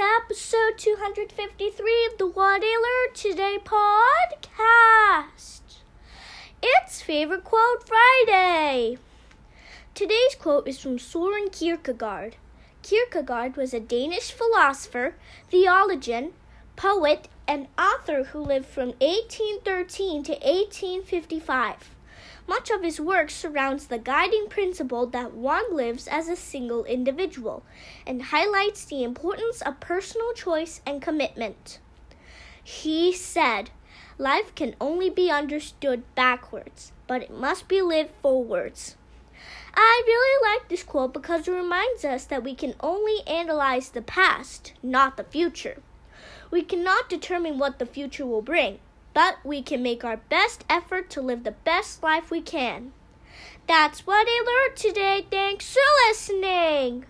Episode 253 of the What I Today podcast. It's Favorite Quote Friday. Today's quote is from Soren Kierkegaard. Kierkegaard was a Danish philosopher, theologian, poet, and author who lived from 1813 to 1855. Much of his work surrounds the guiding principle that one lives as a single individual and highlights the importance of personal choice and commitment. He said, Life can only be understood backwards, but it must be lived forwards. I really like this quote because it reminds us that we can only analyze the past, not the future. We cannot determine what the future will bring, but we can make our best effort to live the best life we can. That's what I learned today. Thanks for listening.